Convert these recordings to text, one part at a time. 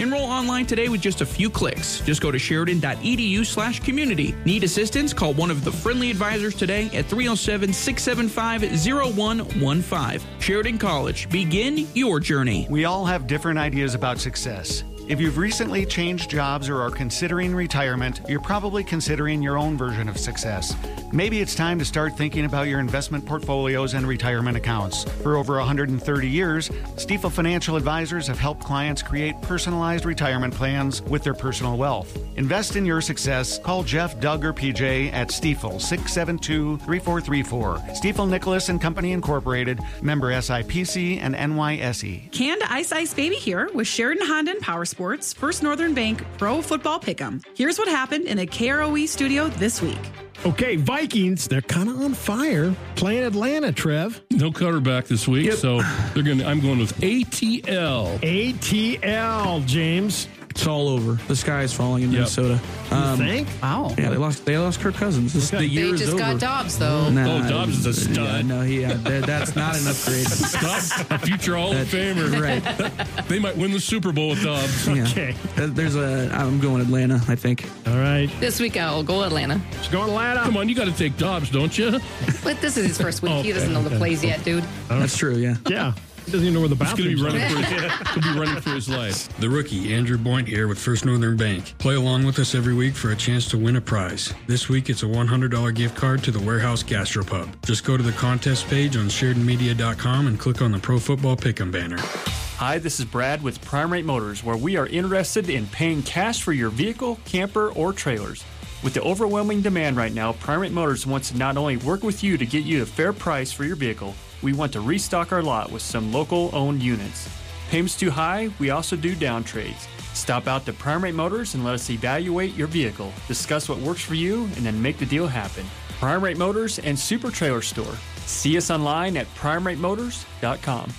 Enroll online today with just a few clicks. Just go to sheridan.edu slash community. Need assistance? Call one of the friendly advisors today at 307 675 0115. Sheridan College. Begin your journey. We all have different ideas about success. If you've recently changed jobs or are considering retirement, you're probably considering your own version of success. Maybe it's time to start thinking about your investment portfolios and retirement accounts. For over 130 years, Stifel Financial Advisors have helped clients create personalized retirement plans with their personal wealth. Invest in your success. Call Jeff, Doug, or PJ at Stifel 672 3434. Stifel Nicolaus and Company Incorporated, member SIPC and NYSE. Canned Ice Ice Baby here with Sheridan Honda and Power First Northern Bank Pro Football Pick'em. Here's what happened in a KROE studio this week. Okay, Vikings, they're kind of on fire playing Atlanta, Trev. No quarterback this week, Yep. so they're going to I'm going with ATL. ATL, James. It's all over. The sky is falling in Yep. Minnesota. Um, You think? Wow. Yeah, they lost. They lost Kirk Cousins. This, the year They is just over. got Dobbs, though. Nah, Oh, Dobbs is a Yeah, stud. no, he. That- that's not an upgrade. Dobbs, a future Hall of Famer. right. They might win the Super Bowl with Dobbs. Yeah. Okay. There's a. I'm going Atlanta. I think. All right. This week I'll go Atlanta. Let's go Atlanta. Come on, you got to take Dobbs, don't you? But this is his first week. he doesn't know the okay. plays yet, dude. That's true. Yeah. Yeah. He doesn't even know where the He's going to bathroom be running for his, could be running for his life. The rookie, Andrew Boynt here with First Northern Bank. Play along with us every week for a chance to win a prize. This week it's a $100 gift card to the Warehouse Gastropub. Just go to the contest page on SheridanMedia.com and click on the Pro Football Pick'em banner. Hi, this is Brad with Prime Rate Motors, where we are interested in paying cash for your vehicle, camper, or trailers. With the overwhelming demand right now, Prime Rate Motors wants to not only work with you to get you a fair price for your vehicle, we want to restock our lot with some local owned units. Payments too high? We also do down trades. Stop out to Prime Rate Motors and let us evaluate your vehicle, discuss what works for you, and then make the deal happen. Prime Rate Motors and Super Trailer Store. See us online at primeratemotors.com.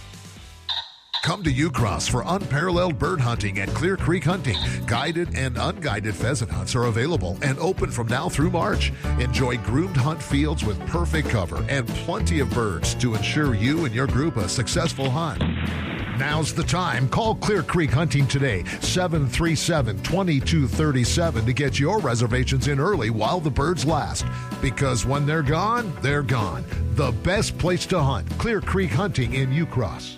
Come to Ucross for unparalleled bird hunting at Clear Creek hunting. Guided and unguided pheasant hunts are available and open from now through March. Enjoy groomed hunt fields with perfect cover and plenty of birds to ensure you and your group a successful hunt. Now's the time. Call Clear Creek Hunting today, 737 2237 to get your reservations in early while the birds last. Because when they're gone, they're gone. The best place to hunt, Clear Creek Hunting in Ucross.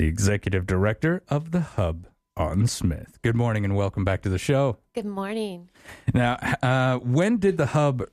the executive director of the Hub on Smith. Good morning and welcome back to the show. Good morning. Now, uh, when did the Hub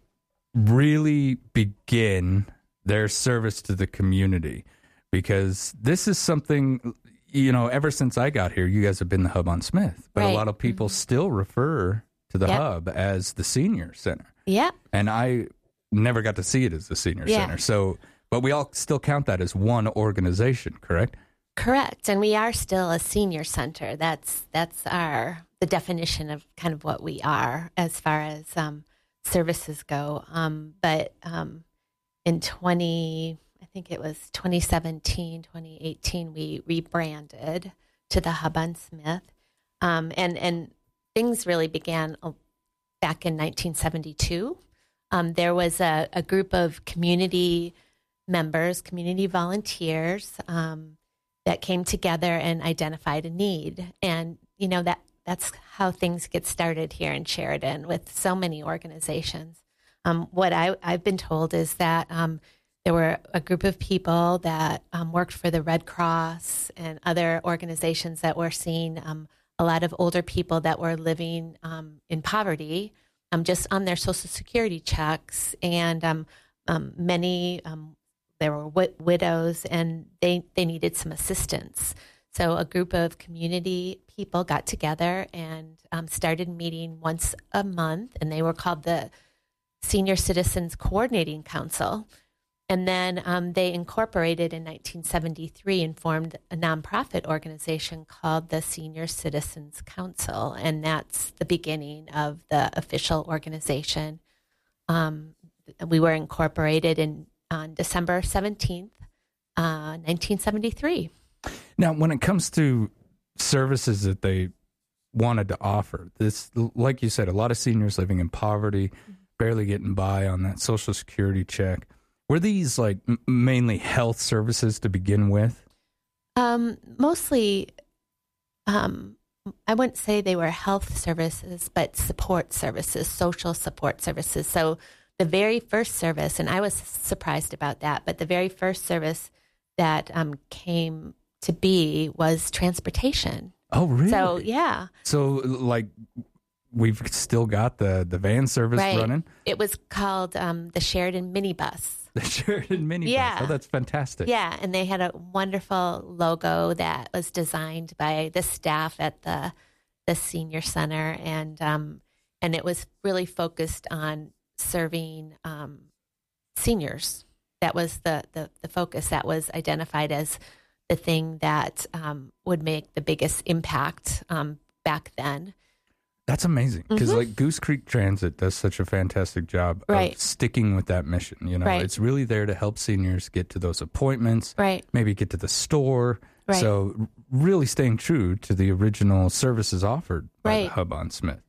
really begin their service to the community? Because this is something, you know, ever since I got here, you guys have been the Hub on Smith, but a lot of people still refer to the Yep. Hub as the Senior Center Yeah. and I never got to see it as the senior Yeah. center. So, but we all still count that as one organization, correct? Correct. And we are still a senior center. That's that's our the definition of kind of what we are as far as um, services go. Um, but um, in 20, I think it was 2017, 2018, we rebranded to the Hub on Smith. Um, and, and things really began uh, back in 1972. Um, there was a, a group of community members, community volunteers um, that came together and identified a need. And, you know, that that's how things get started here in Sheridan with so many organizations. Um, what I, I've been told is that um, there were a group of people that um, worked for the Red Cross and other organizations that were seeing um, a lot of older people that were living um, in poverty um, just on their Social Security checks, and many there were wi- widows, and they they needed some assistance. So a group of community people got together and um, started meeting once a month, and they were called the Senior Citizens Coordinating Council. And then um, they incorporated in 1973 and formed a nonprofit organization called the Senior Citizens Council. And that's the beginning of the official organization. Um, we were incorporated in on December 17th, uh, 1973. Now, when it comes to services that they wanted to offer, this, like you said, a lot of seniors living in poverty, barely getting by on that Social Security check. Were these like m- mainly health services to begin with? Um, mostly, um, I wouldn't say they were health services, but support services, social support services. So the very first service, and I was surprised about that, but the very first service that um, came to be was transportation. Oh, really? So yeah, So, like, we've still got the the van service right. running. It was called um, the Sheridan minibus. The Sheridan minibus. Yeah. Oh, that's fantastic. Yeah, and they had a wonderful logo that was designed by the staff at the the senior center, and um, and it was really focused on serving um, seniors. That was the, the the focus. That was identified as the thing that um, would make the biggest impact um, back then. That's amazing because Mhm. like Goose Creek Transit does such a fantastic job Right. of sticking with that mission. You know, Right. it's really there to help seniors get to those appointments, Right. Maybe get to the store. Right. So really staying true to the original services offered by the Hub on Smith.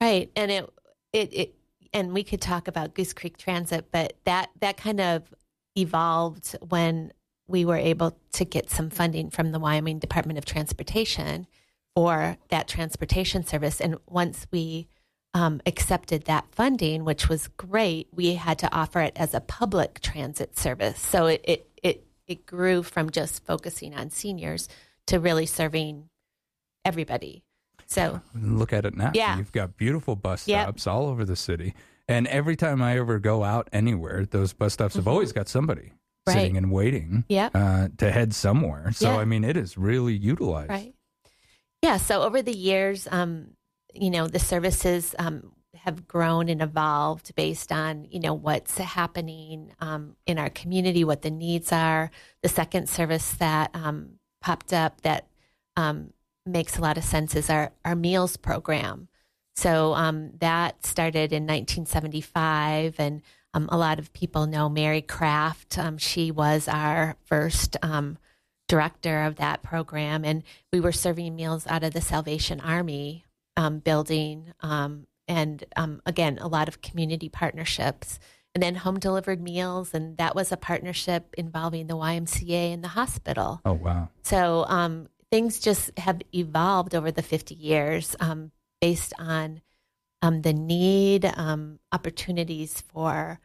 Right, and it, it it and we could talk about Goose Creek Transit, but that that kind of evolved when we were able to get some funding from the Wyoming Department of Transportation for that transportation service, and once we um, accepted that funding, which was great, we had to offer it as a public transit service. So it it it, it grew from just focusing on seniors to really serving everybody. So Look at it now. Yeah. You've got beautiful bus Yep. stops all over the city. And every time I ever go out anywhere, those bus stops have always got somebody Mm-hmm. Right. sitting and waiting Yep. uh, to head somewhere. So, Yeah. I mean, it is really utilized. Right. Yeah. So over the years, um, you know, the services um, have grown and evolved based on, you know, what's happening um, in our community, what the needs are. The second service that um, popped up that um, makes a lot of sense is our, our meals program. So um, that started in 1975, and um, a lot of people know Mary Kraft. Um, she was our first um, director of that program, and we were serving meals out of the Salvation Army um, building, um, and um, again, a lot of community partnerships. And then home delivered meals, and that was a partnership involving the YMCA and the hospital. Oh, wow. So um, things just have evolved over the 50 years um, based on um, the need, um, opportunities for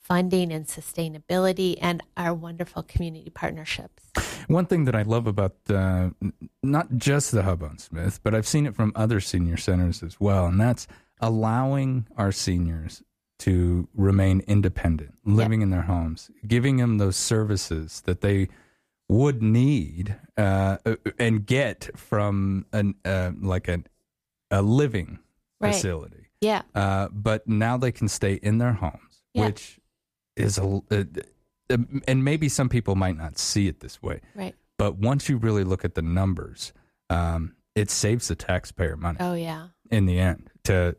funding and sustainability, and our wonderful community partnerships. One thing that I love about uh, not just the Hub on Smith, but I've seen it from other senior centers as well, and that's allowing our seniors to remain independent, living in their homes, giving them those services that they would need uh, and get from an uh, like a a living Right. facility. Yeah. Uh, but now they can stay in their homes, Yeah. which is a, uh, uh, and maybe some people might not see it this way. Right. But once you really look at the numbers, um, it saves the taxpayer money Oh, yeah. in the end. To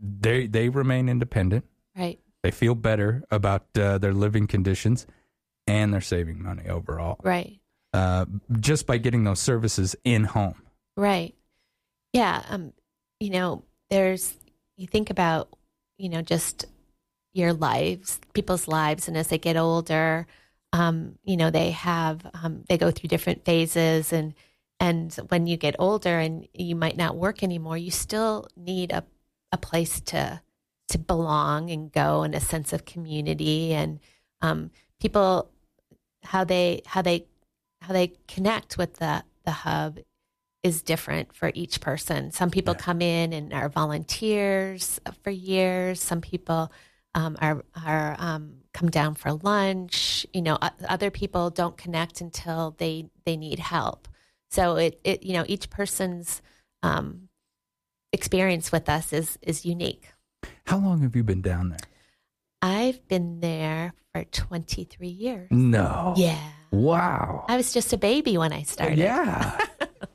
they they remain independent. Right. They feel better about uh, their living conditions, and they're saving money overall. Right. Uh, just by getting those services in home. Right. Yeah. Um, you know, there's, you think about, you know, just your lives, people's lives, and as they get older, um, you know, they have, um, they go through different phases and, and when you get older and you might not work anymore, you still need a, a place to, to belong and go and a sense of community and, um, people, how they, how they, how they connect with the, the hub is different for each person. Some people come in and are volunteers for years. Some people um, are are um, come down for lunch. You know, other people don't connect until they they need help. So it it you know each person's um, experience with us is is unique. How long have you been down there? I've been there for 23 years. No. Yeah. Wow. I was just a baby when I started. Yeah.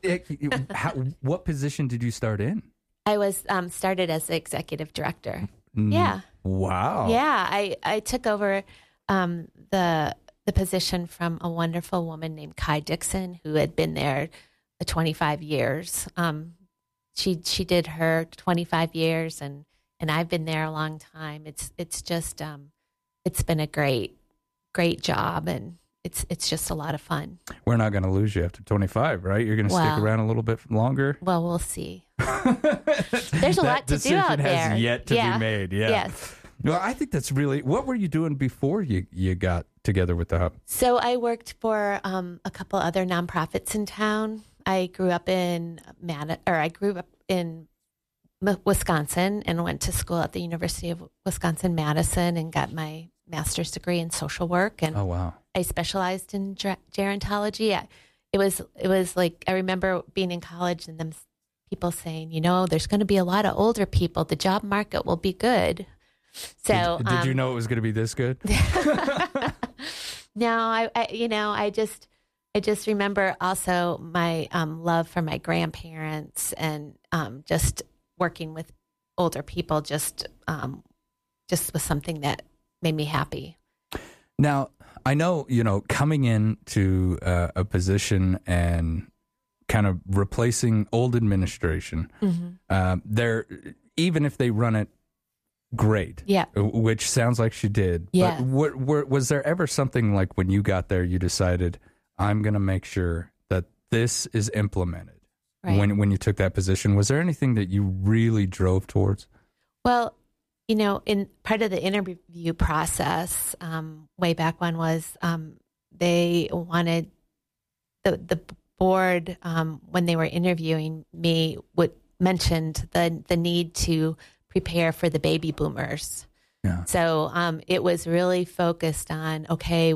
It- it- how, what position did you start in? I was um, started as the executive director. Mm, Yeah. Wow. Yeah, I, I took over um, the the position from a wonderful woman named Kai Dixon, who had been there 25 years. Um, she she did her 25 years, and and I've been there a long time. It's it's just um, it's been a great great job, and it's it's just a lot of fun. We're not going to lose you after 25, right? You're going to Well- stick around a little bit longer. Well, we'll see. There's a lot to do out there. has yet to Yeah. be made. Yeah. Yes. Well, I think that's really. What were you doing before you you got together with the hub? So I worked for um, a couple other nonprofits in town. I grew up in Mad- or I grew up in Wisconsin and went to school at the University of Wisconsin Madison and got my master's degree in social work. And Oh wow. I specialized in ger- gerontology. I, it was it was like I remember being in college and them people saying, you know, there's going to be a lot of older people. The job market will be good. So did, did you um, know it was going to be this good? no, I, I you know, I just I just remember also my um, love for my grandparents and um, just working with older people just um, just was something that made me happy. Now, I know, you know, coming into uh, a position and kind of replacing old administration, Mhm. uh, they're, even if they run it great, Yeah. which sounds like she did. Yeah. But what, were, was there ever something like when you got there, you decided, I'm going to make sure that this is implemented? Right. When, when you took that position, was there anything that you really drove towards? Well, you know, in part of the interview process, um, way back when was um, they wanted the the board um, when they were interviewing me would mentioned the the need to prepare for the baby boomers. Yeah. So um, it was really focused on okay,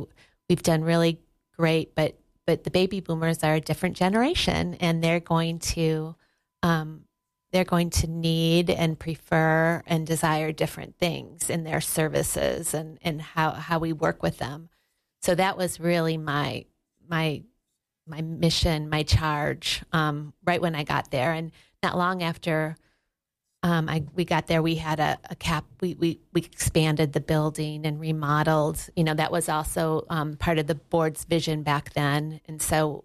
we've done really great, but but the baby boomers are a different generation, and they're going to um, they're going to need and prefer and desire different things in their services and, and how, how we work with them. So that was really my my my mission, my charge, um, right when I got there. And not long after um, I we got there, we had a, a cap. We, we we expanded the building and remodeled. You know that was also um, part of the board's vision back then. And so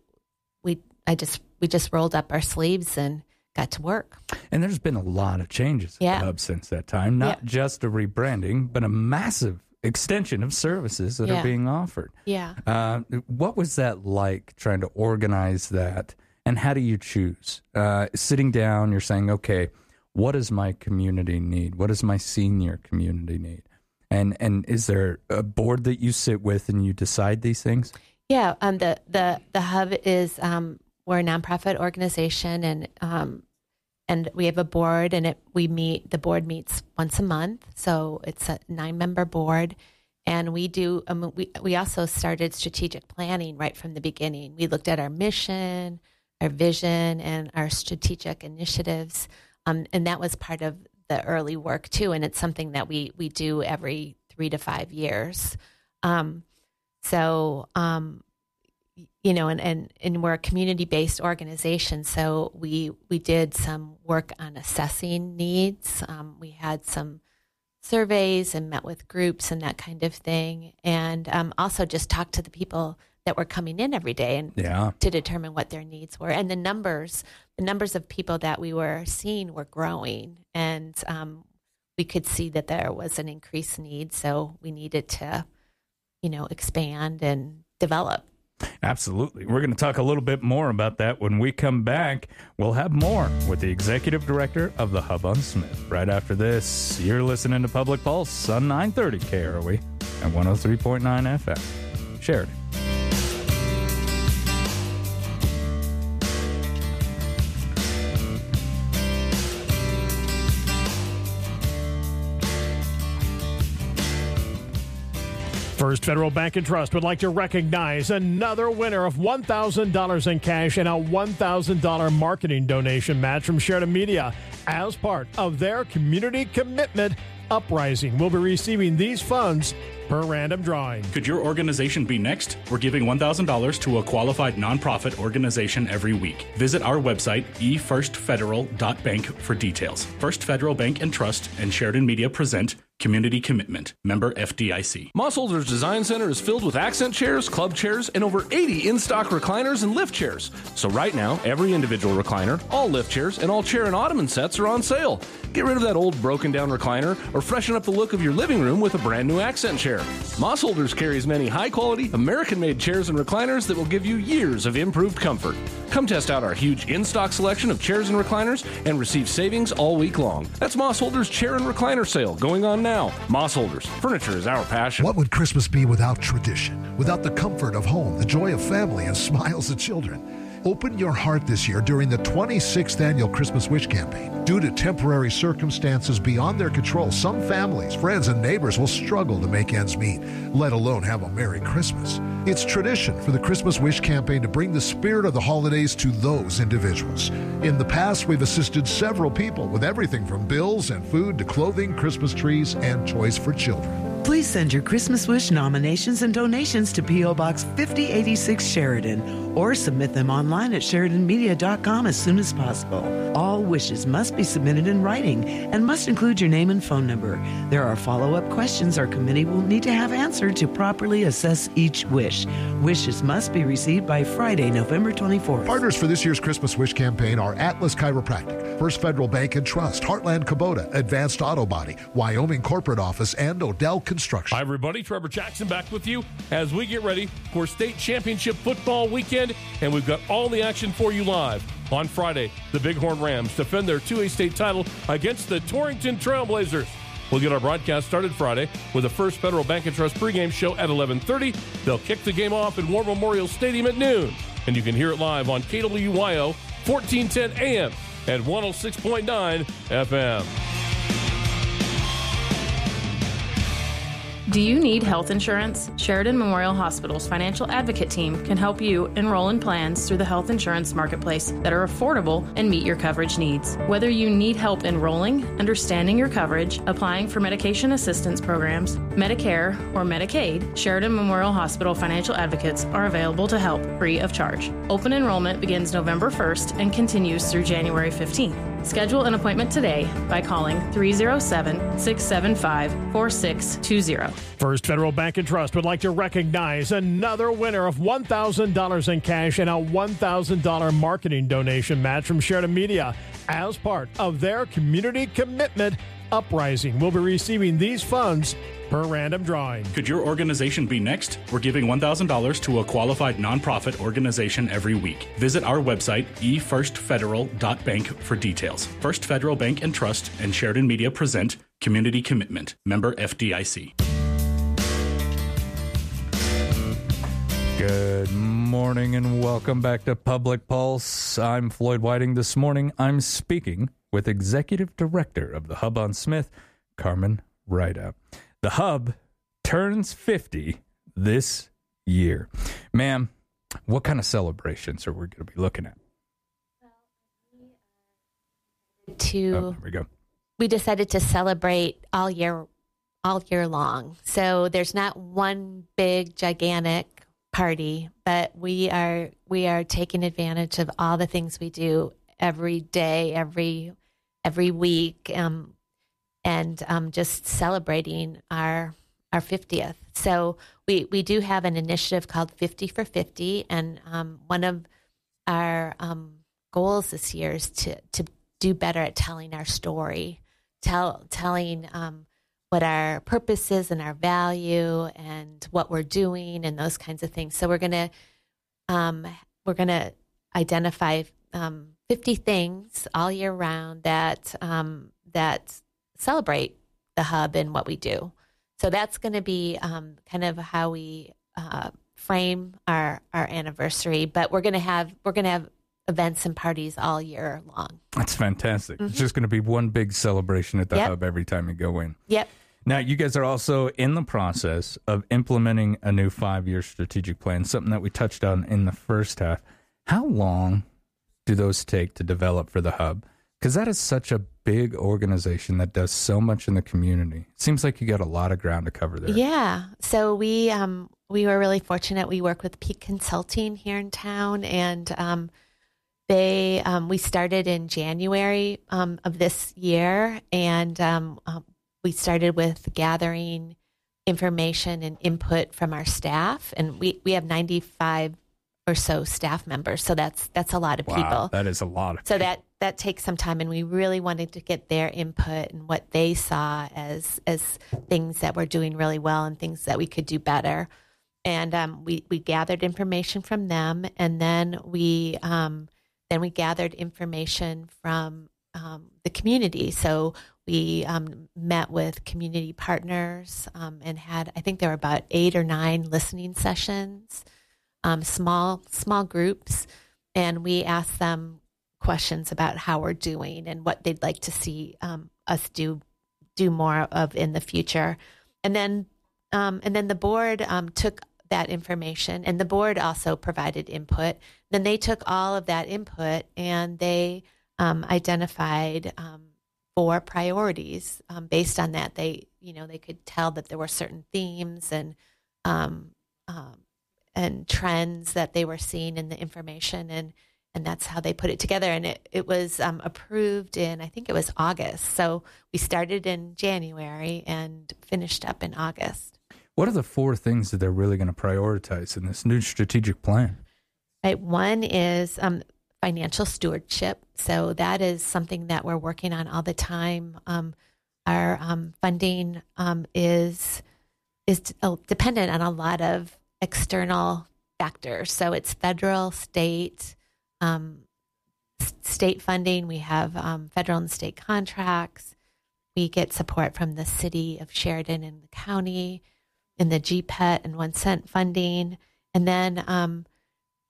we I just we just rolled up our sleeves and got to work. And there's been a lot of changes Yeah. at the hub since that time. Not Yeah. just a rebranding, but a massive extension of services that Yeah. are being offered. Yeah. Uh, what was that like trying to organize that? And how do you choose? Uh, sitting down, you're saying, okay, what does my community need? What does my senior community need? And and is there a board that you sit with and you decide these things? Yeah, um, the the the hub is um, we're a nonprofit organization, and um, and we have a board, and it we meet. The board meets once a month, so it's a nine member board, and we do. Um, we we also started strategic planning right from the beginning. We looked at our mission, our vision, and our strategic initiatives, um, and that was part of the early work too. And it's something that we we do every three to five years. Um, so, um, you know, and, and, and we're a community based organization. So we, we did some work on assessing needs. Um, we had some surveys and met with groups and that kind of thing. And um, also just talked to the people that were coming in every day and Yeah. to determine what their needs were. And the numbers, the numbers of people that we were seeing were growing. And um, we could see that there was an increased need. So we needed to, you know, expand and develop. Absolutely. We're going to talk a little bit more about that when we come back. We'll have more with the executive director of the Hub on Smith. Right after this, you're listening to Public Pulse on 930 KROE and 103.9 FM. Sheridan. First Federal Bank and Trust would like to recognize another winner of $1,000 in cash and a $1,000 marketing donation match from Sheridan Media as part of their community commitment uprising. We'll be receiving these funds per random drawing. Could your organization be next? We're giving $1,000 to a qualified nonprofit organization every week. Visit our website, efirstfederal.bank, for details. First Federal Bank and Trust and Sheridan Media present Community Commitment, member FDIC. Mossholders Design Center is filled with accent chairs, club chairs, and over 80 in stock recliners and lift chairs. So, right now, every individual recliner, all lift chairs, and all chair and ottoman sets are on sale. Get rid of that old broken down recliner or freshen up the look of your living room with a brand new accent chair. Mossholders carries many high quality, American made chairs and recliners that will give you years of improved comfort. Come test out our huge in stock selection of chairs and recliners and receive savings all week long. That's Mossholders Chair and Recliner Sale going on now. Mossholders, furniture is our passion. What would Christmas be without tradition? Without the comfort of home, the joy of family, and smiles of children? Open your heart this year during the 26th annual Christmas Wish campaign. Due to temporary circumstances beyond their control, some families, friends, and neighbors will struggle to make ends meet, let alone have a Merry Christmas. It's tradition for the Christmas Wish campaign to bring the spirit of the holidays to those individuals. In the past, we've assisted several people with everything from bills and food to clothing, Christmas trees, and toys for children. Please send your Christmas wish nominations and donations to P.O. Box 5086 Sheridan or submit them online at SheridanMedia.com as soon as possible. All wishes must be submitted in writing and must include your name and phone number. There are follow up questions our committee will need to have answered to properly assess each wish. Wishes must be received by Friday, November 24th. Partners for this year's Christmas Wish campaign are Atlas Chiropractic, First Federal Bank and Trust, Heartland Kubota, Advanced Auto Body, Wyoming Corporate Office, and Odell Construction. Hi, everybody. Trevor Jackson back with you as we get ready for state championship football weekend, and we've got all the action for you live. On Friday, the Bighorn Rams defend their 2A state title against the Torrington Trailblazers. We'll get our broadcast started Friday with the First Federal Bank and Trust pregame show at 11:30. They'll kick the game off in War Memorial Stadium at noon, and you can hear it live on KWYO 1410 AM and 106.9 FM. Do you need health insurance? Sheridan Memorial Hospital's financial advocate team can help you enroll in plans through the health insurance marketplace that are affordable and meet your coverage needs. Whether you need help enrolling, understanding your coverage, applying for medication assistance programs, Medicare, or Medicaid, Sheridan Memorial Hospital financial advocates are available to help free of charge. Open enrollment begins November 1st and continues through January 15th. Schedule an appointment today by calling 307 675 4620. First Federal Bank and Trust would like to recognize another winner of $1,000 in cash and a $1,000 marketing donation match from Sheridan Media as part of their community commitment uprising. We'll be receiving these funds per random drawing. Could your organization be next? We're giving $1,000 to a qualified nonprofit organization every week. Visit our website, efirstfederal.bank, for details. First Federal Bank and Trust and Sheridan Media present Community Commitment, member FDIC. Good morning and welcome back to Public Pulse. I'm Floyd Whiting. This morning I'm speaking with Executive Director of the Hub on Smith, Carmen Rideout. The Hub turns 50 this year. Ma'am, what kind of celebrations are we going to be looking at? To Oh, there we go. we decided to celebrate all year all year long. So there's not one big gigantic party, but we are we are taking advantage of all the things we do every day, every every week, um, and um, just celebrating our our fiftieth. So we we do have an initiative called Fifty for Fifty, and um, one of our um, goals this year is to to do better at telling our story, tell telling um, what our purpose is and our value and what we're doing and those kinds of things. So we're gonna um, we're gonna identify um, 50 things all year round that um, that celebrate the hub and what we do. So that's going to be um, kind of how we uh, frame our our anniversary. But we're going to have we're going to have events and parties all year long. That's fantastic. It's Mhm. just going to be one big celebration at the Yep. Hub every time you go in. Yep. Now, you guys are also in the process of implementing a new five year strategic plan, something that we touched on in the first half. How long do those take to develop for the hub? Because that is such a big organization that does so much in the community. Seems like you got a lot of ground to cover there. Yeah. So we um, we were really fortunate. We work with Peak Consulting here in town, and um, they um, we started in January um, of this year, and um, um, we started with gathering information and input from our staff, and we we have ninety five or so staff members, so that's that's a lot of Wow, people. that is a lot of So that that takes some time, and we really wanted to get their input and what they saw as as things that we're doing really well and things that we could do better. And um, we we gathered information from them, and then we um, then we gathered information from um, the community. So we um, met with community partners um, and had I think there were about eight or nine listening sessions, um, small small groups, and we asked them questions about how we're doing and what they'd like to see um, us do do more of in the future. And then um, and then the board um, took that information, and the board also provided input. Then they took all of that input and they um, identified um, four priorities um, based on that. They you know they could tell that there were certain themes and um, um, and trends that they were seeing in the information and and that's how they put it together. And it, it was um, approved in i think it was august. So we started in january and finished up in august. What are the four things that they're really going to prioritize in this new strategic plan? right one is um, financial stewardship. So that is something that we're working on all the time. Um, our um, funding um, is is uh, dependent on a lot of external factors so it's federal state um, state funding. We have um, federal and state contracts. We get support from the city of Sheridan and the county, in the GPET and one cent funding, and then um,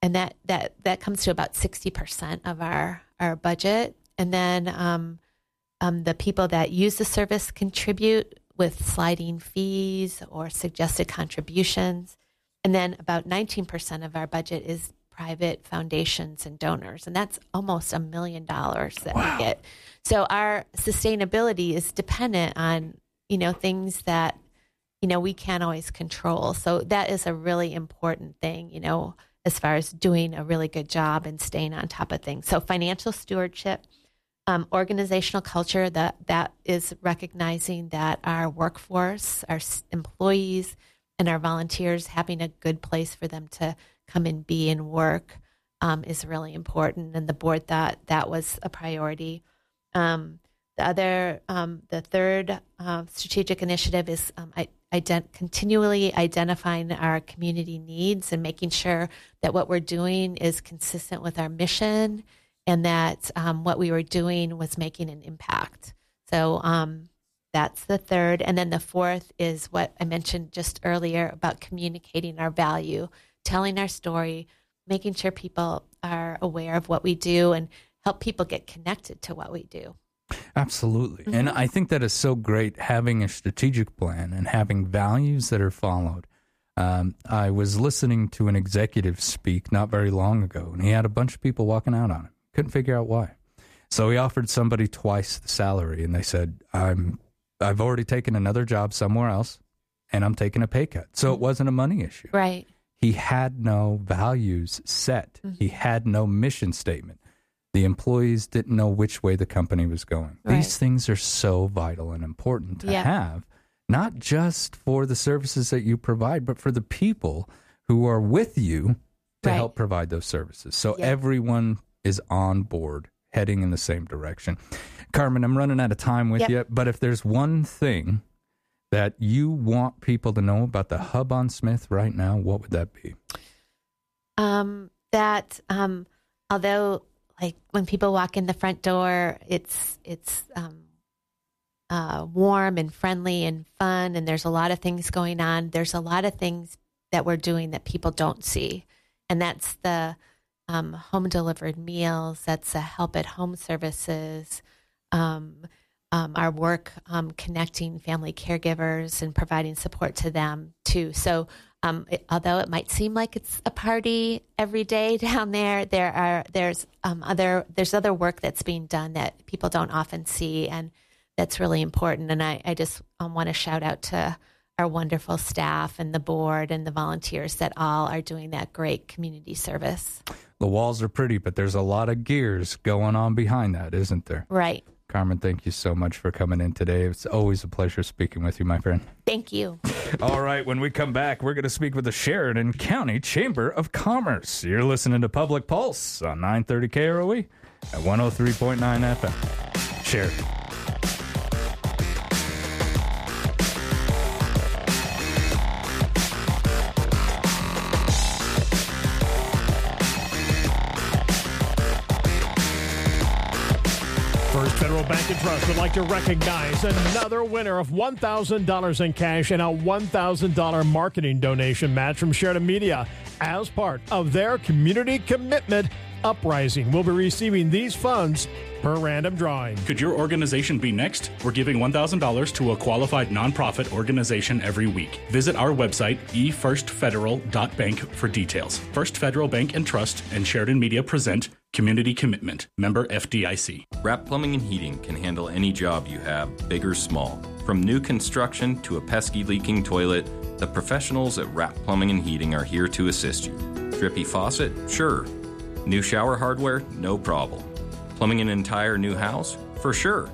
and that that that comes to about sixty percent of our our budget. And then um, um, the people that use the service contribute with sliding fees or suggested contributions. And then about 19% of our budget is private foundations and donors. And that's almost a million dollars that we get. So our sustainability is dependent on, you know, things that, you know, we can't always control. So that is a really important thing, you know, as far as doing a really good job and staying on top of things. So financial stewardship, um, organizational culture that that is recognizing that our workforce, our employees, and our volunteers having a good place for them to come and be and work um, is really important. And the board thought that was a priority. Um, the other, um, the third uh, strategic initiative is um, ident- continually identifying our community needs and making sure that what we're doing is consistent with our mission and that um, what we were doing was making an impact. So that's the third. And then the fourth is what I mentioned just earlier about communicating our value, telling our story, making sure people are aware of what we do and help people get connected to what we do. Absolutely. And I think that is so great having a strategic plan and having values that are followed. Um, I was listening to an executive speak not very long ago, and he had a bunch of people walking out on him. Couldn't figure out why. So he offered somebody twice the salary, and they said, "I'm, I've already taken another job somewhere else, and I'm taking a pay cut." So it mm-hmm. wasn't a money issue. Right. He had no values set. Mm-hmm. He had no mission statement. The employees didn't know which way the company was going. Right. These things are so vital and important to Yeah. have, not just for the services that you provide, but for the people who are with you to Right. help provide those services. So Yeah. everyone is on board, heading in the same direction. Carmen, I'm running out of time with Yep. you, but if there's one thing that you want people to know about the hub on Smith right now, what would that be? um, that um, although like when people walk in the front door, it's it's um, uh, warm and friendly and fun, and there's a lot of things going on. There's a lot of things that we're doing that people don't see, and that's the um, home delivered meals. That's the help at home services. Um, um, our work um, connecting family caregivers and providing support to them too. So, um, it, although it might seem like it's a party every day down there, there are there's um, other there's other work that's being done that people don't often see, and that's really important. And I, I just um, want to shout out to our wonderful staff and the board and the volunteers that all are doing that great community service. The walls are pretty, but there's a lot of gears going on behind that, isn't there? Right. Carmen, thank you so much for coming in today. It's always a pleasure speaking with you, my friend. Thank you. All right, when we come back, we're going to speak with the Sheridan County Chamber of Commerce. You're listening to Public Pulse on 930 KROE at 103.9 FM. Sheridan. Bank and Trust would like to recognize another winner of $1,000 in cash and a $1,000 marketing donation match from Sheridan Media as part of their community commitment uprising. We'll be receiving these funds per random drawing. Could your organization be next? We're giving $1,000 to a qualified nonprofit organization every week. Visit our website, efirstfederal.bank, for details. First Federal Bank and Trust and Sheridan Media present Community Commitment, member FDIC. Rapp Plumbing and Heating can handle any job you have, big or small. From new construction to a pesky leaking toilet, the professionals at Rapp Plumbing and Heating are here to assist you. Drippy faucet? Sure. New shower hardware? No problem. Plumbing an entire new house? For sure.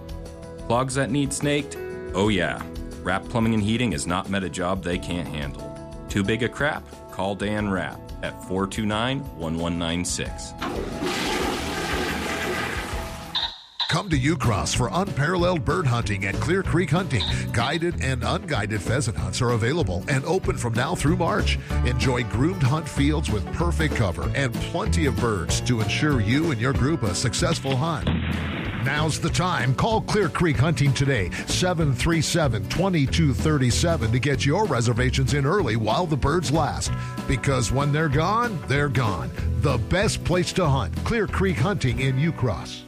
Clogs that need snaked? Oh yeah. Rapp Plumbing and Heating has not met a job they can't handle. Too big a crap? Call Dan Rapp at 429 1196. Come to Ucross for unparalleled bird hunting and Clear Creek hunting. Guided and unguided pheasant hunts are available and open from now through March. Enjoy groomed hunt fields with perfect cover and plenty of birds to ensure you and your group a successful hunt. Now's the time. Call Clear Creek Hunting today, 737 2237 to get your reservations in early while the birds last. Because when they're gone, they're gone. The best place to hunt, Clear Creek Hunting in Ucross.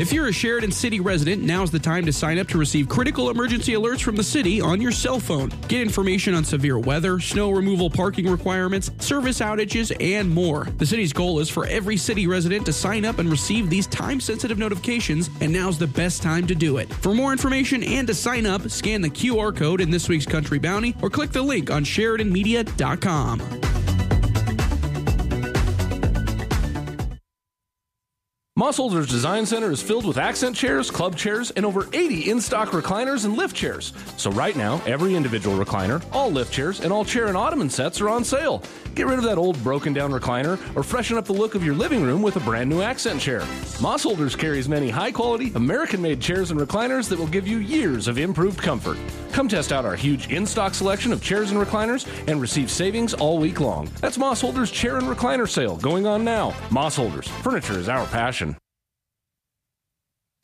If you're a Sheridan City resident, now's the time to sign up to receive critical emergency alerts from the city on your cell phone. Get information on severe weather, snow removal parking requirements, service outages, and more. The city's goal is for every city resident to sign up and receive these time sensitive notifications, and now's the best time to do it. For more information and to sign up, scan the QR code in this week's Country Bounty or click the link on SheridanMedia.com. Mossholders Design Center is filled with accent chairs, club chairs, and over 80 in stock recliners and lift chairs. So, right now, every individual recliner, all lift chairs, and all chair and ottoman sets are on sale. Get rid of that old broken down recliner or freshen up the look of your living room with a brand new accent chair. Mossholders carries many high quality, American made chairs and recliners that will give you years of improved comfort. Come test out our huge in stock selection of chairs and recliners and receive savings all week long. That's Mossholders Chair and Recliner Sale going on now. Mossholders, furniture is our passion.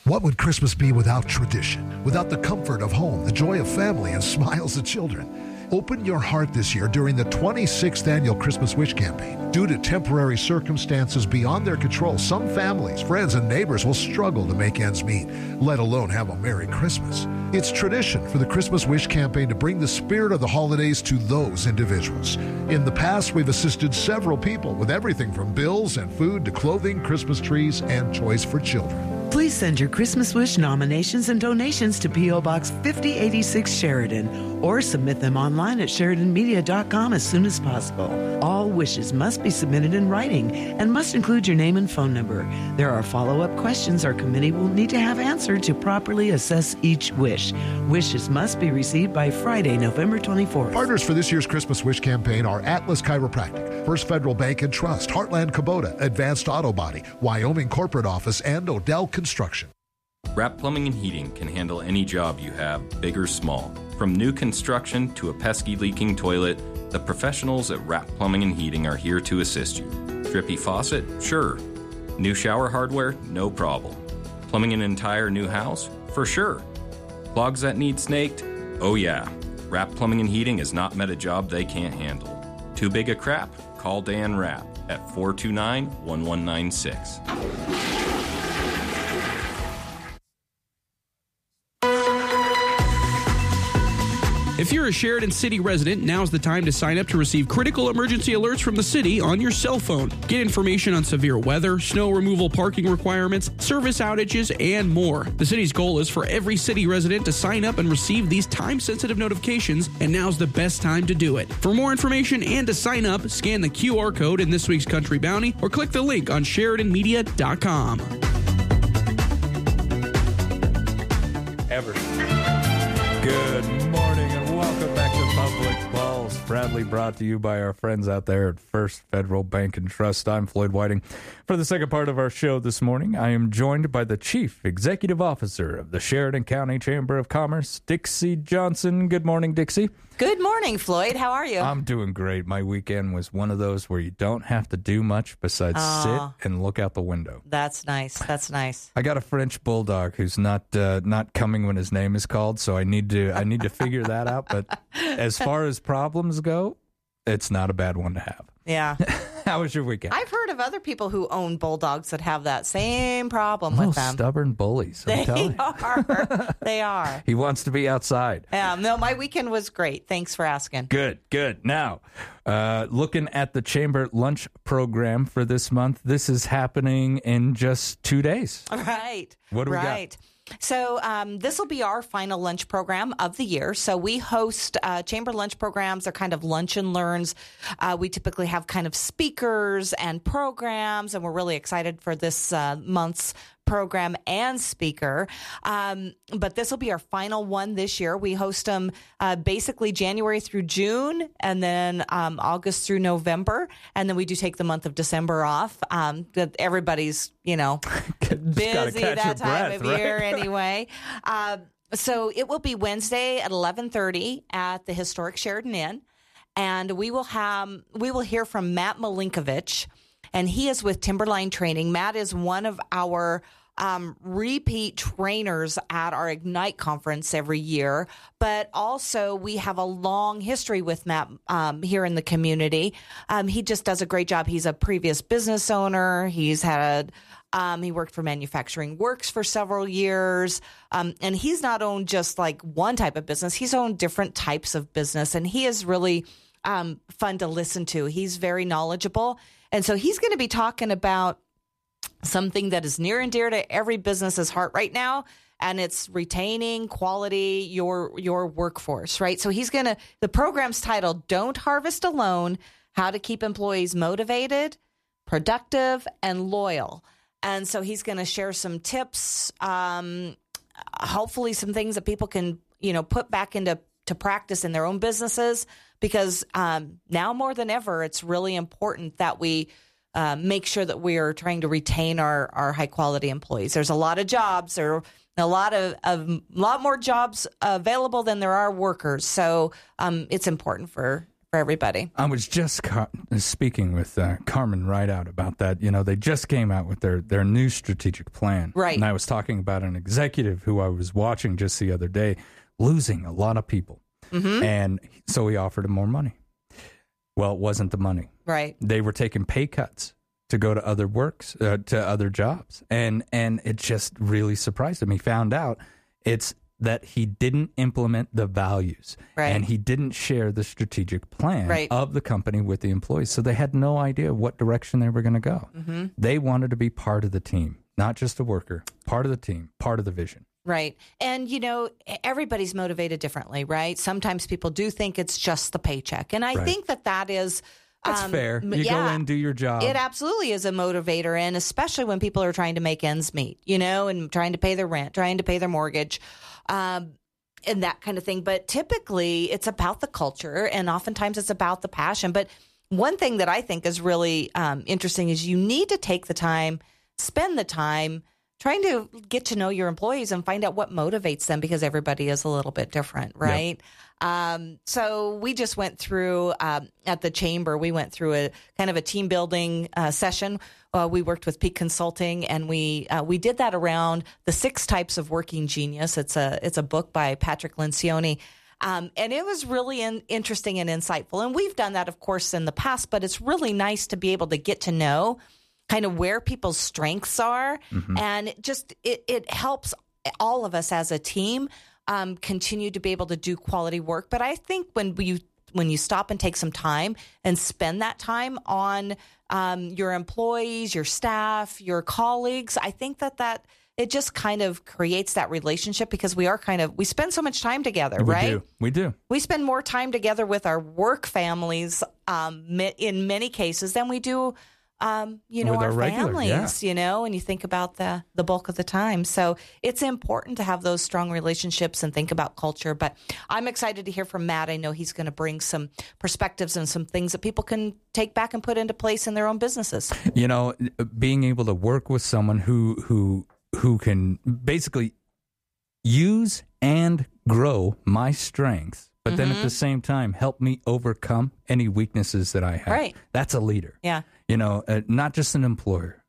What would Christmas be without tradition? Without the comfort of home, the joy of family, and smiles of children? Open your heart this year during the 26th annual Christmas Wish campaign. Due to temporary circumstances beyond their control, some families, friends, and neighbors will struggle to make ends meet, let alone have a Merry Christmas. It's tradition for the Christmas Wish campaign to bring the spirit of the holidays to those individuals. In the past, we've assisted several people with everything from bills and food to clothing, Christmas trees, and toys for children. Please send your Christmas wish nominations and donations to P.O. Box 5086 Sheridan or submit them online at SheridanMedia.com as soon as possible. All wishes must be submitted in writing and must include your name and phone number. There are follow up questions our committee will need to have answered to properly assess each wish. Wishes must be received by Friday, November 24th. Partners for this year's Christmas Wish campaign are Atlas Chiropractic, First Federal Bank and Trust, Heartland Kubota, Advanced Auto Body, Wyoming Corporate Office, and Odell Construction. Rapp Plumbing and Heating can handle any job you have, big or small. From new construction to a pesky leaking toilet, the professionals at Rapp Plumbing and Heating are here to assist you. Drippy faucet? Sure. New shower hardware? No problem. Plumbing an entire new house? For sure. Clogs that need snaked? Oh yeah. Rapp Plumbing and Heating has not met a job they can't handle. Too big a crap? Call Dan Rapp at 429 1196. If you're a Sheridan City resident, now's the time to sign up to receive critical emergency alerts from the city on your cell phone. Get information on severe weather, snow removal parking requirements, service outages, and more. The city's goal is for every city resident to sign up and receive these time sensitive notifications, and now's the best time to do it. For more information and to sign up, scan the QR code in this week's Country Bounty or click the link on SheridanMedia.com. Ever. Good Brought to you by our friends out there at First Federal Bank and Trust. I'm Floyd Whiting. For the second part of our show this morning, I am joined by the Chief Executive Officer of the Sheridan County Chamber of Commerce, Dixie Johnson. Good morning, Dixie. Good morning, Floyd. How are you? I'm doing great. My weekend was one of those where you don't have to do much besides Aw. sit and look out the window. That's nice. That's nice. I got a French bulldog who's not uh, not coming when his name is called, so I need to I need to figure that out. But as far as problems go, it's not a bad one to have. Yeah. How was your weekend? I've heard of other people who own bulldogs that have that same problem with them. stubborn bullies. I'm They telling you. are. they are. He wants to be outside. No, my weekend was great. Thanks for asking. Good, good. Now, uh, looking at the chamber lunch program for this month, this is happening in just two days. Right. What do we got? So um, this will be our final lunch program of the year. So we host uh, chamber lunch programs. They're kind of lunch and learns. Uh, we typically have kind of speakers and programs, and we're really excited for this uh, month's program and speaker. Um, but this will be our final one this year. We host them uh, basically January through June, and then um, August through November, and then we do take the month of December off. Um, everybody's you know busy that time breath, of right? year anyway. Um, so it will be Wednesday at eleven thirty at the historic Sheridan Inn, and we will have we will hear from Matt Malinkovich, and he is with Timberline Training. Matt is one of our um, repeat trainers at our Ignite conference every year, but also we have a long history with Matt um, here in the community. Um, he just does a great job. He's a previous business owner. He's had um, he worked for Manufacturing Works for several years. Um, and he's not owned just like one type of business, he's owned different types of business. And he is really um, fun to listen to. He's very knowledgeable. And so he's going to be talking about something that is near and dear to every business's heart right now and it's retaining quality your your workforce right so he's gonna the program's titled don't harvest alone how to keep employees motivated productive and loyal and so he's going to share some tips um, hopefully some things that people can you know put back into to practice in their own businesses because um, now more than ever it's really important that we uh, make sure that we are trying to retain our, our high quality employees. There's a lot of jobs. There are a lot of, a lot more jobs available than there are workers. So um, it's important for for everybody. I was just speaking with uh, Carmen Rideout about that. You know, they just came out with their, their new strategic plan. Right. And I was talking about an executive who I was watching just the other day losing a lot of people. Mhm. And so he offered him more money. Well, it wasn't the money. Right. They were taking pay cuts to go to other works, uh, to other jobs. And, and it just really surprised him. He found out it's that he didn't implement the values Right. and he didn't share the strategic plan Right. of the company with the employees. So they had no idea what direction they were going to go. Mhm. They wanted to be part of the team, not just a worker, part of the team, part of the vision. Right. And, you know, everybody's motivated differently, right? Sometimes people do think it's just the paycheck. And I Right. think that that is. That's um, fair. You go yeah. in, do your job. It absolutely is a motivator, and especially when people are trying to make ends meet, you know, and trying to pay their rent, trying to pay their mortgage, um, and that kind of thing. But typically, it's about the culture, and oftentimes it's about the passion. But one thing that I think is really um, interesting is you need to take the time, spend the time trying to get to know your employees and find out what motivates them because everybody is a little bit different, right? Um, so we just went through um, at the chamber. We went through a kind of a team building uh, session. Uh, we worked with Peak Consulting, and we uh, we did that around the six types of working genius. It's a it's a book by Patrick Lencioni. Um, and it was really in, interesting and insightful. And we've done that, of course, in the past, but it's really nice to be able to get to know kind of where people's strengths are. Mhm. And just it, it helps all of us as a team um, continue to be able to do quality work. But I think when you when you stop and take some time and spend that time on um, your employees, your staff, your colleagues, I think that that it just kind of creates that relationship because we are kind of we spend so much time together, we right? do. We do. We spend more time together with our work families um, in many cases than we do, um, you know, our, regular, families. You know, and you think about the the bulk of the time. So it's important to have those strong relationships and think about culture. But I'm excited to hear from Matt. I know he's going to bring some perspectives and some things that people can take back and put into place in their own businesses. you know being able to work with someone who who who can basically use and grow my strengths but then at Mhm. the same time help me overcome any weaknesses that i have Right. that's a leader Yeah. You know uh, not just an employer.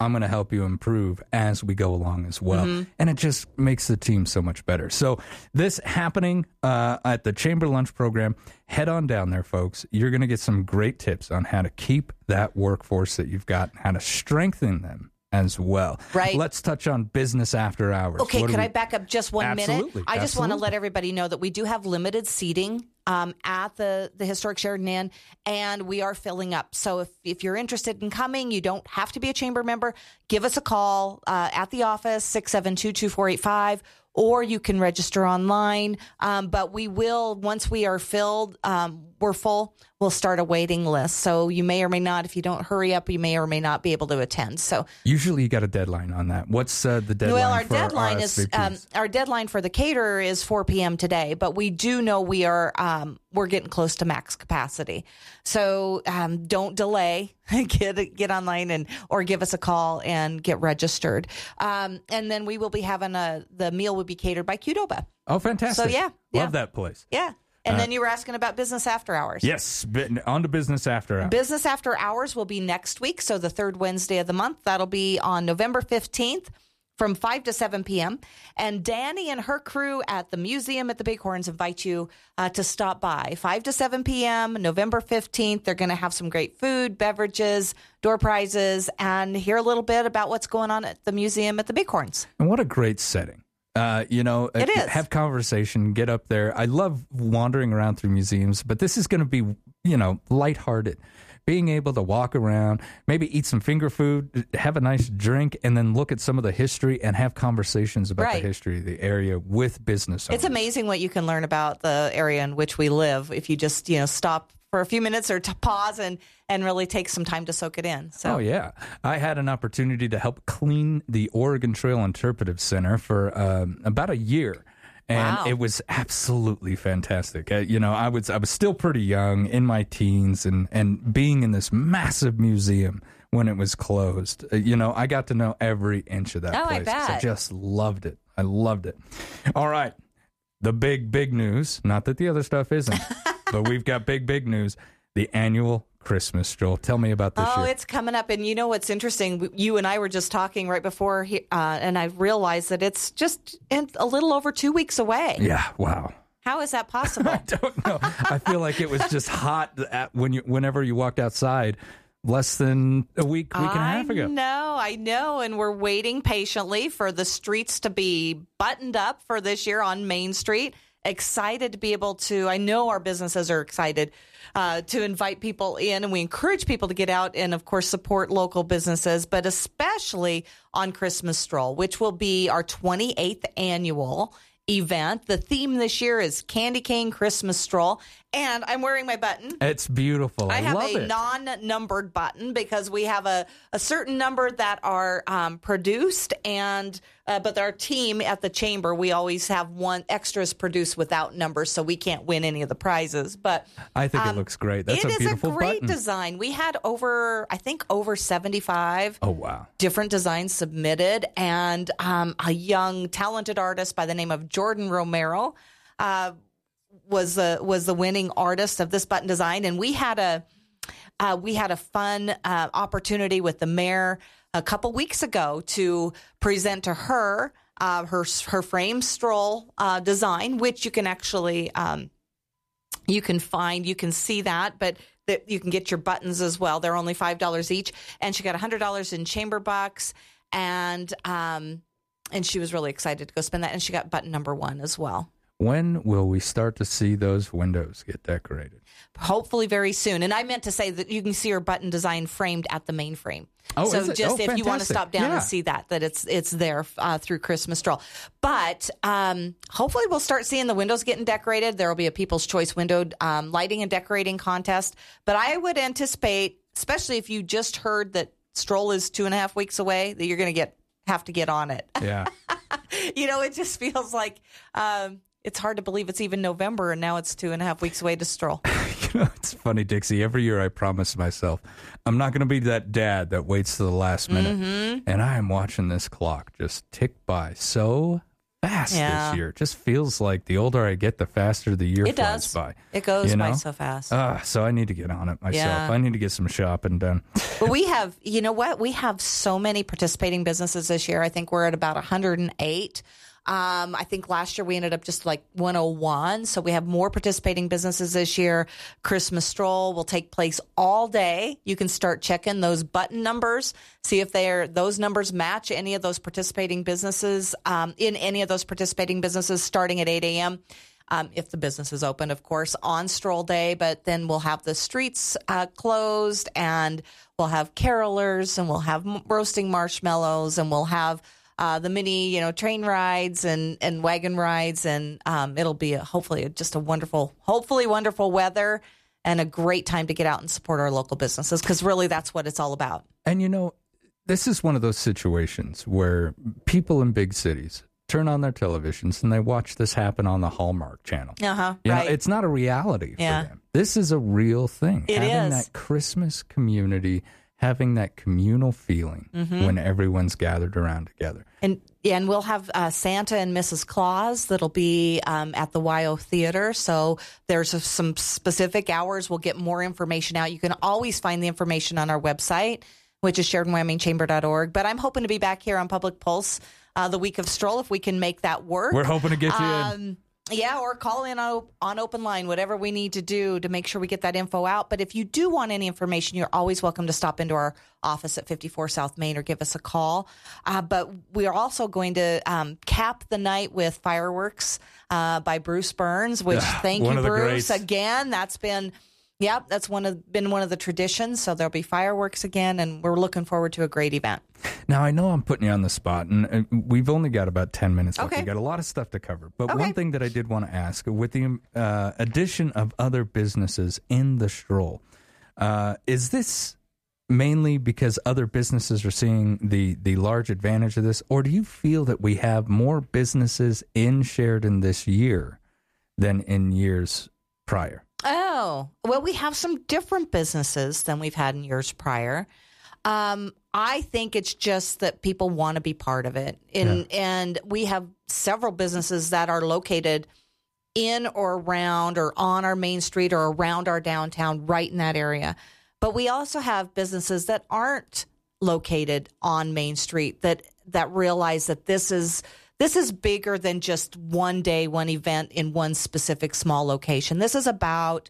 I'm going to help you improve as we go along as well. Mhm. and it just makes the team so much better. So this happening uh, at the chamber lunch program head on down there folks. You're going to get some great tips on how to keep that workforce that you've got how to strengthen them as well. Right. let's touch on business after hours. Okay, What could we- I back up just one Absolutely, minute? I just want to let everybody know that we do have limited seating um, at the, the historic Sheridan Inn, and we are filling up. So if, if you're interested in coming, you don't have to be a chamber member. Give us a call uh, at the office, 672 2485, or you can register online. Um, but we will, once we are filled, um, we're full, we'll start a waiting list. So you may or may not, if you don't hurry up, you may or may not be able to attend. So usually you got a deadline on that what's uh, the deadline well, our for deadline is um, our deadline for the caterer is 4 p.m. today, but we do know we are um, we're getting close to max capacity. So um, don't delay. get get online and or give us a call and get registered. Um, and then we will be having a the meal will be catered by Qdoba. oh fantastic So yeah, yeah. love that place Yeah. And Uh, then you were asking about business after hours. Yes, on to business after hours. Business After Hours will be next week, so the third Wednesday of the month. That'll be on November 15th from 5 to 7 p.m. And Danny and her crew at the museum at the Bighorns invite you uh, to stop by. 5 to 7 p.m., November 15th. They're going to have some great food, beverages, door prizes, and hear a little bit about what's going on at the museum at the Bighorns. And what a great setting. Uh, you know, It uh, is. have conversation, get up there. I love wandering around through museums, but this is going to be, you know, lighthearted. Being able to walk around, maybe eat some finger food, have a nice drink, and then look at some of the history and have conversations about Right. the history of the area with business owners. It's amazing what you can learn about the area in which we live if you just, you know, stop for a few minutes or to pause and, and really take some time to soak it in. So Oh yeah, I had an opportunity to help clean the Oregon Trail Interpretive Center for um, about a year, and Wow. it was absolutely fantastic. Uh, you know, I was I was still pretty young in my teens, and and being in this massive museum when it was closed, uh, you know, I got to know every inch of that Oh, I place. 'cause I just loved it. I loved it. All right, the big big news. Not that the other stuff isn't, but we've got big big news. The annual Christmas stroll. Tell me about this Oh, year. it's coming up, and you know what's interesting? You and I were just talking right before, he, uh, and I realized that it's just a little over two weeks away. Yeah, wow. How is that possible? I don't know. I feel like it was just hot when you whenever you walked outside less than a week, week and a half I ago. know, I know, and we're waiting patiently for the streets to be buttoned up for this year on Main Street. Excited to be able to. I know our businesses are excited uh, to invite people in, and we encourage people to get out and, of course, support local businesses, but especially on Christmas Stroll, which will be our 28th annual event. The theme this year is Candy Cane Christmas Stroll, and I'm wearing my button. It's beautiful. I, I have a it. non-numbered button because we have a, a certain number that are um, produced, and uh, but our team at the chamber we always have one extras produced without numbers, so we can't win any of the prizes. But I think it um, looks great. That's it a is beautiful a great button. design. We had over, I think, over seventy-five. Oh wow. different designs submitted, and um, a young, talented artist by the name of Jordan Romero uh, was the was the winning artist of this button design, and we had a uh, we had a fun uh, opportunity with the mayor a couple weeks ago to present to her uh, her her frame stroll uh, design, which you can actually. Um, you can find you can see that but that you can get your buttons as well they're only five dollars each and she got hundred dollars in chamber bucks and um and she was really excited to go spend that. And she got button number one as well. When will we start to see those windows get decorated? Hopefully, very soon. And I meant to say that you can see her button design framed at the main frame. Oh, so is it? just Oh, if you want to stop down Yeah. and see that, that it's it's there uh, through Christmas stroll. But um, hopefully, we'll start seeing the windows getting decorated. There will be a People's Choice window um, lighting and decorating contest. But I would anticipate, especially if you just heard that stroll is two and a half weeks away, that you're going to get have to get on it. Yeah. you know, it just feels like um, it's hard to believe it's even November and now it's two and a half weeks away to stroll. You know, it's funny, Dixie. Every year I promise myself I'm not going to be that dad that waits to the last minute. Mhm. And I am watching this clock just tick by so fast Yeah. this year. It just feels like the older I get, the faster the year It flies does. by. It goes you by so fast. Ah, so I need to get on it myself. Yeah. I need to get some shopping done. but we have, you know what? We have so many participating businesses this year. I think we're at about 108. Um, I think last year we ended up just like 101. So we have more participating businesses this year. Christmas stroll will take place all day. You can start checking those button numbers, see if they're those numbers match any of those participating businesses um, in any of those participating businesses starting at 8 a.m. Um, if the business is open, of course, on stroll day, but then we'll have the streets uh, closed and we'll have carolers and we'll have roasting marshmallows and we'll have uh, the mini, you know, train rides and, and wagon rides. And um, it'll be a, hopefully just a wonderful, hopefully wonderful weather and a great time to get out and support our local businesses because really that's what it's all about. And you know, this is one of those situations where people in big cities turn on their televisions and they watch this happen on the Hallmark channel. Uh huh. You right. know, it's not a reality Yeah. for them. This is a real thing. It having is. that Christmas community, having that communal feeling Mhm. when everyone's gathered around together. And yeah, and we'll have uh, Santa and Mrs. Claus that'll be um, at the WYO Theater. So there's some specific hours. We'll get more information out. You can always find the information on our website, which is SheridanWyomingChamber.org. But I'm hoping to be back here on Public Pulse uh, the week of Stroll if we can make that work. We're hoping to get you in. Yeah, or call in on, on open line, whatever we need to do to make sure we get that info out. But if you do want any information, you're always welcome to stop into our office at 54 South Main or give us a call. Uh, but we are also going to um, cap the night with fireworks uh, by Bruce Burns, which Ah, thank you, Bruce. Again, that's been. Yep, that's one of been one of the traditions. So there'll be fireworks again, and we're looking forward to a great event. Now, I know I'm putting you on the spot, and uh, we've only got about 10 minutes left. Okay. We've got a lot of stuff to cover. But Okay. one thing that I did want to ask with the uh, addition of other businesses in the stroll, uh, is this mainly because other businesses are seeing the, the large advantage of this, or do you feel that we have more businesses in Sheridan this year than in years prior? Oh, well, we have some different businesses than we've had in years prior. Um, I think it's just that people want to be part of it. And, and we have several businesses that are located in or around or on our main street or around our downtown, right in that area. But we also have businesses that aren't located on Main Street that that realize that this is this is bigger than just one day, one event in one specific small location. This is about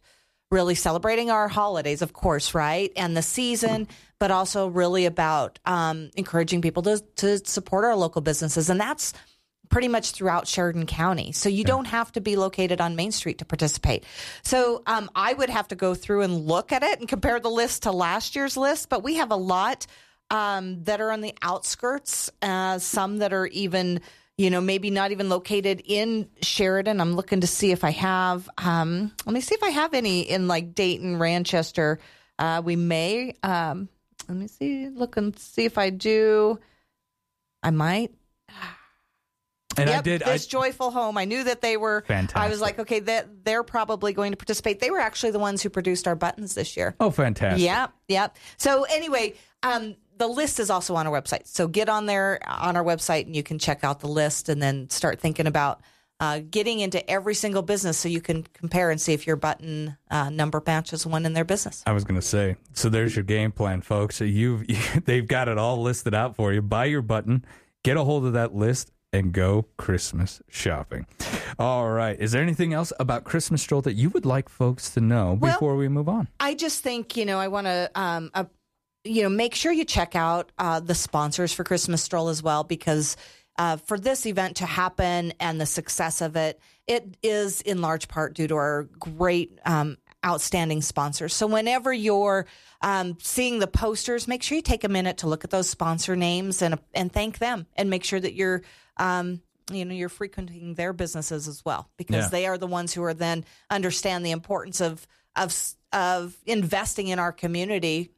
really celebrating our holidays, of course, right, and the season, but also really about um, encouraging people to to support our local businesses, and that's pretty much throughout Sheridan County. So you don't have to be located on Main Street to participate. So um, I would have to go through and look at it and compare the list to last year's list, but we have a lot um, that are on the outskirts, uh, some that are even, you know, maybe not even located in Sheridan. I'm looking to see if I have, um, let me see if I have any in like Dayton, Ranchester. Uh, we may, um, let me see, look and see if I do. I might. And yep, I did. I, this joyful home. I knew that they were. Fantastic. I was like, okay, that they're probably going to participate. They were actually the ones who produced our buttons this year. oh, fantastic. Yep, yep. So anyway, um, the list is also on our website. So get on there on our website and you can check out the list and then start thinking about uh, getting into every single business so you can compare and see if your button uh, number matches one in their business. I was going to say, so there's your game plan, folks. So you've they've got it all listed out for you. Buy your button, get a hold of that list, and go Christmas shopping. All right. Is there anything else about Christmas stroll that you would like folks to know Well- before we move on? I just think you know I want to um, uh, you know make sure you check out uh, the sponsors for Christmas Stroll as well because uh, for this event to happen and the success of it, it is in large part due to our great, um, outstanding sponsors. So whenever you're um, seeing the posters, make sure you take a minute to look at those sponsor names and and thank them, and make sure that you're. Um, you know you're frequenting their businesses as well because Yeah. they are the ones who are then understand the importance of of of investing in our community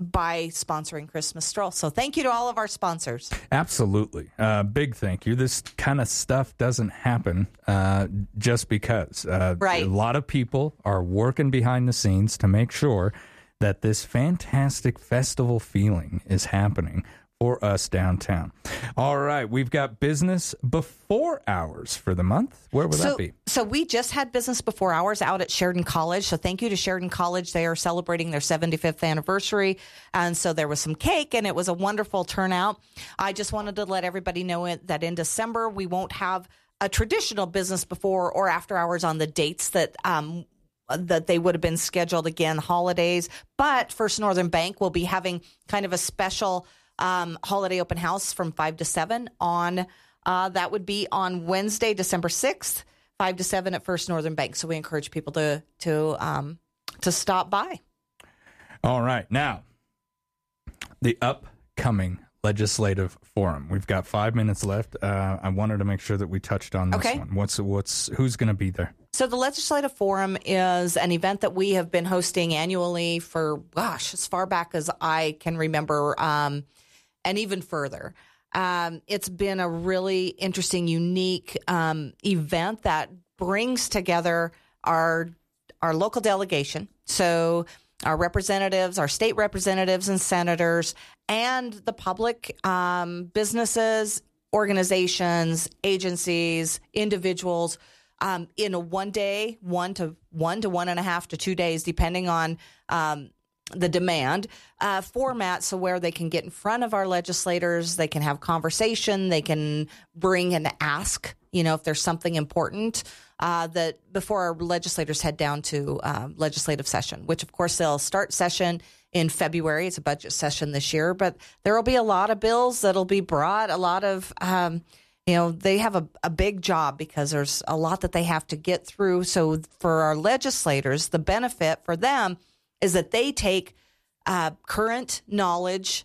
by sponsoring Christmas Stroll. So thank you to all of our sponsors. Absolutely. Uh, big thank you. This kind of stuff doesn't happen uh, just because. Uh, Right. A lot of people are working behind the scenes to make sure that this fantastic festival feeling is happening for us downtown. All right. We've got business before hours for the month. Where would so, that be? So we just had business before hours out at Sheridan College. So thank you to Sheridan College. They are celebrating their 75th anniversary. And so there was some cake and it was a wonderful turnout. I just wanted to let everybody know it- that in December we won't have a traditional business before or after hours on the dates that um, that they would have been scheduled again holidays. But First Northern Bank will be having kind of a special um, holiday open house from five to seven on. Uh, that would be on Wednesday, December sixth, five to seven at First Northern Bank. So we encourage people to to um, to stop by. All right. Now, the upcoming legislative forum. We've got five minutes left. Uh, I wanted to make sure that we touched on this Okay. one. What's what's who's going to be there? So the Legislative Forum is an event that we have been hosting annually for, gosh, as far back as I can remember, um, and even further. Um, it's been a really interesting, unique um, event that brings together our our local delegation. So our representatives, our state representatives and senators, and the public, um, businesses, organizations, agencies, individuals, um, in a one day, one to one to one and a half to two days, depending on um, the demand uh, format. So where they can get in front of our legislators, they can have conversation, they can bring and ask. You know, if there's something important uh, that before our legislators head down to uh, legislative session, which of course they'll start session in February. It's a budget session this year, but there will be a lot of bills that'll be brought. A lot of um, you know they have a, a big job because there's a lot that they have to get through so for our legislators the benefit for them is that they take uh, current knowledge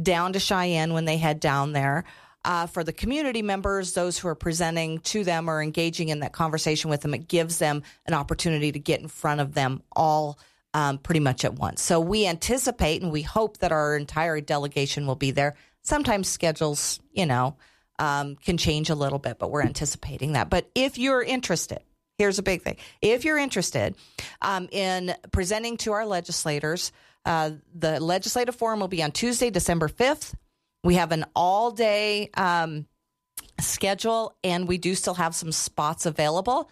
down to cheyenne when they head down there. Uh, for the community members those who are presenting to them or engaging in that conversation with them it gives them an opportunity to get in front of them all um, pretty much at once. So we anticipate and we hope that our entire delegation will be there. Sometimes schedules you know um, can change a little bit, but we're anticipating that. But if you're interested, here's a big thing. If you're interested um, in presenting to our legislators, uh, the legislative forum will be on Tuesday, December 5th. We have an all day um, schedule, and we do still have some spots available.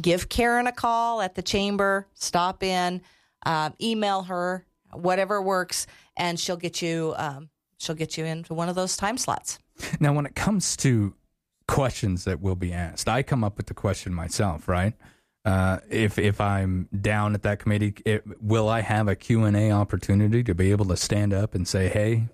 Give Karen a call at the chamber, stop in, uh, email her, whatever works, and she'll get you. Um, she'll get you into one of those time slots. Now, when it comes to questions that will be asked, I come up with the question myself, right? Uh, if if I'm down at that committee, it, will I have a Q and A opportunity to be able to stand up and say, "Hey,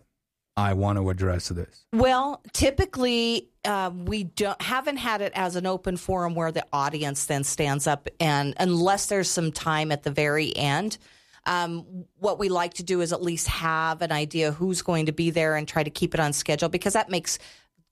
I want to address this"? Well, typically uh, we don't haven't had it as an open forum where the audience then stands up and unless there's some time at the very end. Um, what we like to do is at least have an idea who's going to be there and try to keep it on schedule because that makes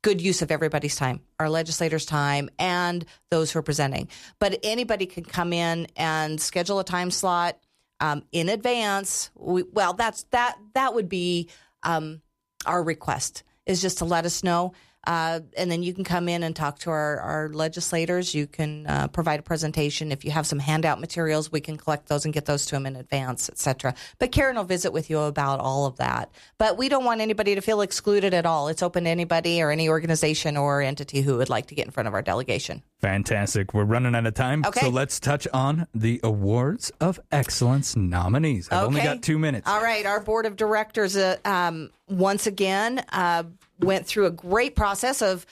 good use of everybody's time, our legislators' time, and those who are presenting. But anybody can come in and schedule a time slot um, in advance. We, well, that's that that would be um, our request is just to let us know. Uh, and then you can come in and talk to our, our legislators. You can uh, provide a presentation. If you have some handout materials, we can collect those and get those to them in advance, etc. But Karen will visit with you about all of that. But we don't want anybody to feel excluded at all. It's open to anybody or any organization or entity who would like to get in front of our delegation. Fantastic. We're running out of time, Okay. so let's touch on the Awards of Excellence nominees. I've only got two minutes. All right, our board of directors uh, um, once again uh, went through a great process of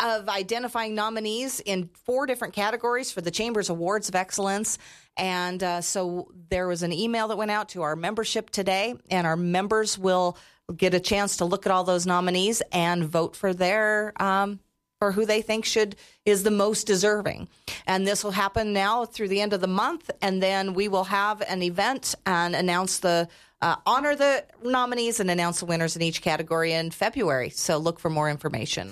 of identifying nominees in four different categories for the Chamber's Awards of Excellence. And uh, so there was an email that went out to our membership today, and our members will get a chance to look at all those nominees and vote for their um, for who they think should is the most deserving. And this will happen now through the end of the month, and then we will have an event and announce the uh, honor the nominees and announce the winners in each category in February. So look for more information.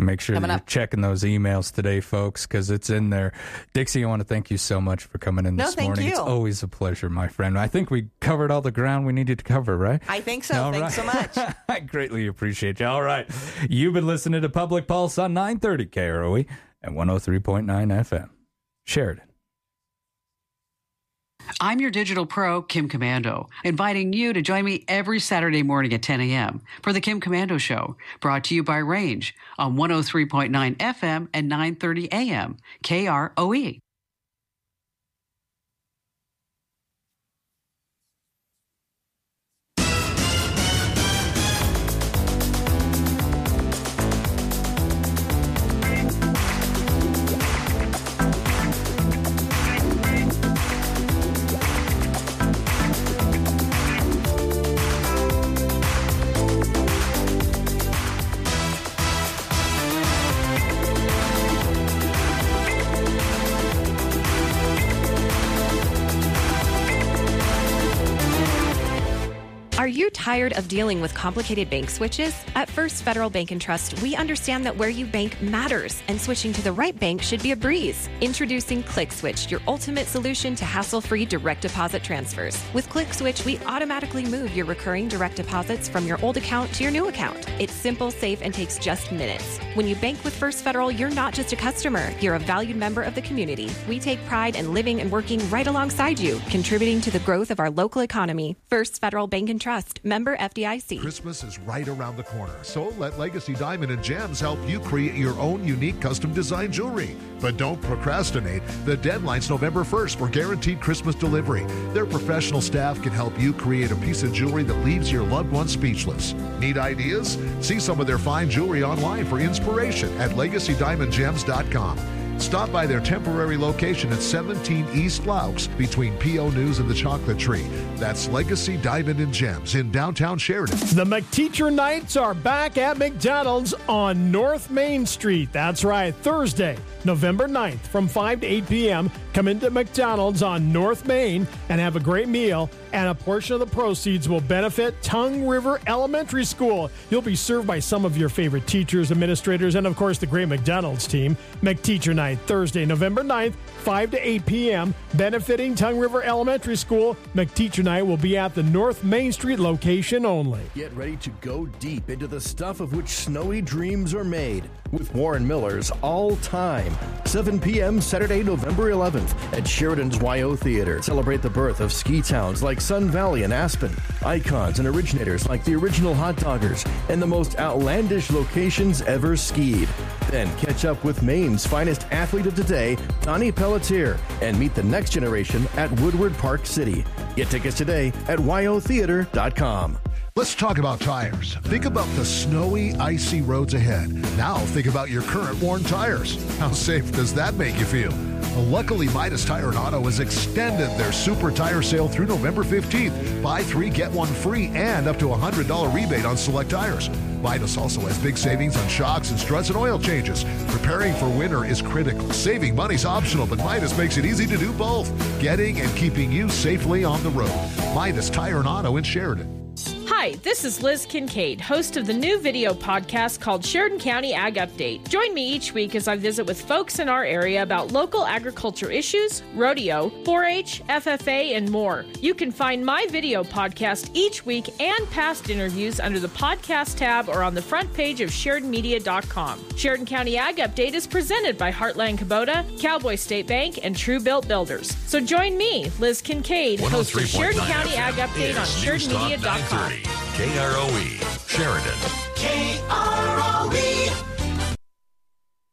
Make sure you're checking those emails today, folks, because it's in there. Dixie, I want to thank you so much for coming in No, this thank morning. It's always a pleasure, my friend. I think we covered all the ground we needed to cover, right? I think so. All Thanks right. so much. I greatly appreciate you. All right. You've been listening to Public Pulse on 930 KROE and 103.9 FM. Sheridan. I'm your digital pro, Kim Komando, inviting you to join me every Saturday morning at 10 a.m. for the Kim Komando Show, brought to you by Range on 103.9 FM and 930 a.m. KROE. Tired of dealing with complicated bank switches? At First Federal Bank and Trust, we understand that where you bank matters, and switching to the right bank should be a breeze. Introducing ClickSwitch, your ultimate solution to hassle-free direct deposit transfers. With ClickSwitch, we automatically move your recurring direct deposits from your old account to your new account. It's simple, safe, and takes just minutes. When you bank with First Federal, you're not just a customer, you're a valued member of the community. We take pride in living and working right alongside you, contributing to the growth of our local economy. First Federal Bank and Trust, member FDIC. Christmas is right around the corner, so let Legacy Diamond and Gems help you create your own unique custom design jewelry. But don't procrastinate. The deadline's November 1st for guaranteed Christmas delivery. Their professional staff can help you create a piece of jewelry that leaves your loved one speechless. Need ideas? See some of their fine jewelry online for inspiration at legacydiamondgems.com. Stop by their temporary location at 17 East Loucks between PO News and the Chocolate Tree. That's Legacy Diamond and Gems in downtown Sheridan. The McTeacher Nights are back at McDonald's on North Main Street. That's right, Thursday, November 9th from 5 to 8 p.m. Come into McDonald's on North Main and have a great meal, and a portion of the proceeds will benefit Tongue River Elementary School. You'll be served by some of your favorite teachers, administrators, and of course the great McDonald's team. McTeacher Night, Thursday, November 9th, 5 to 8 p.m., benefiting Tongue River Elementary School. McTeacher Night will be at the North Main Street location only. Get ready to go deep into the stuff of which snowy dreams are made with Warren Miller's All Time. 7 p.m. Saturday, November 11th at Sheridan's WYO Theater. Celebrate the birth of ski towns like Sun Valley and Aspen, icons and originators like the original Hot Doggers, and the most outlandish locations ever skied. Then catch up with Maine's finest athlete of today, Donnie Pelletier, and meet the next generation at Woodward Park City. Get tickets today at wyotheater.com. Let's talk about tires. Think about the snowy, icy roads ahead. Now think about your current worn tires. How safe does that make you feel? Well, luckily, Midas Tire and Auto has extended their super tire sale through November 15th. Buy three, get one free, and up to a $100 rebate on select tires. Midas also has big savings on shocks and struts and oil changes. Preparing for winter is critical. Saving money's optional, but Midas makes it easy to do both. Getting and keeping you safely on the road. Midas Tire and Auto in Sheridan. Hi, this is Liz Kincaid, host of the new video podcast called Sheridan County Ag Update. Join me each week as I visit with folks in our area about local agriculture issues, rodeo, 4 H, FFA, and more. You can find my video podcast each week and past interviews under the podcast tab or on the front page of SheridanMedia.com. Sheridan County Ag Update is presented by Heartland Kubota, Cowboy State Bank, and True Built Builders. So join me, Liz Kincaid, host of Sheridan County Ag Update on SheridanMedia.com. KROE, Sheridan. KROE.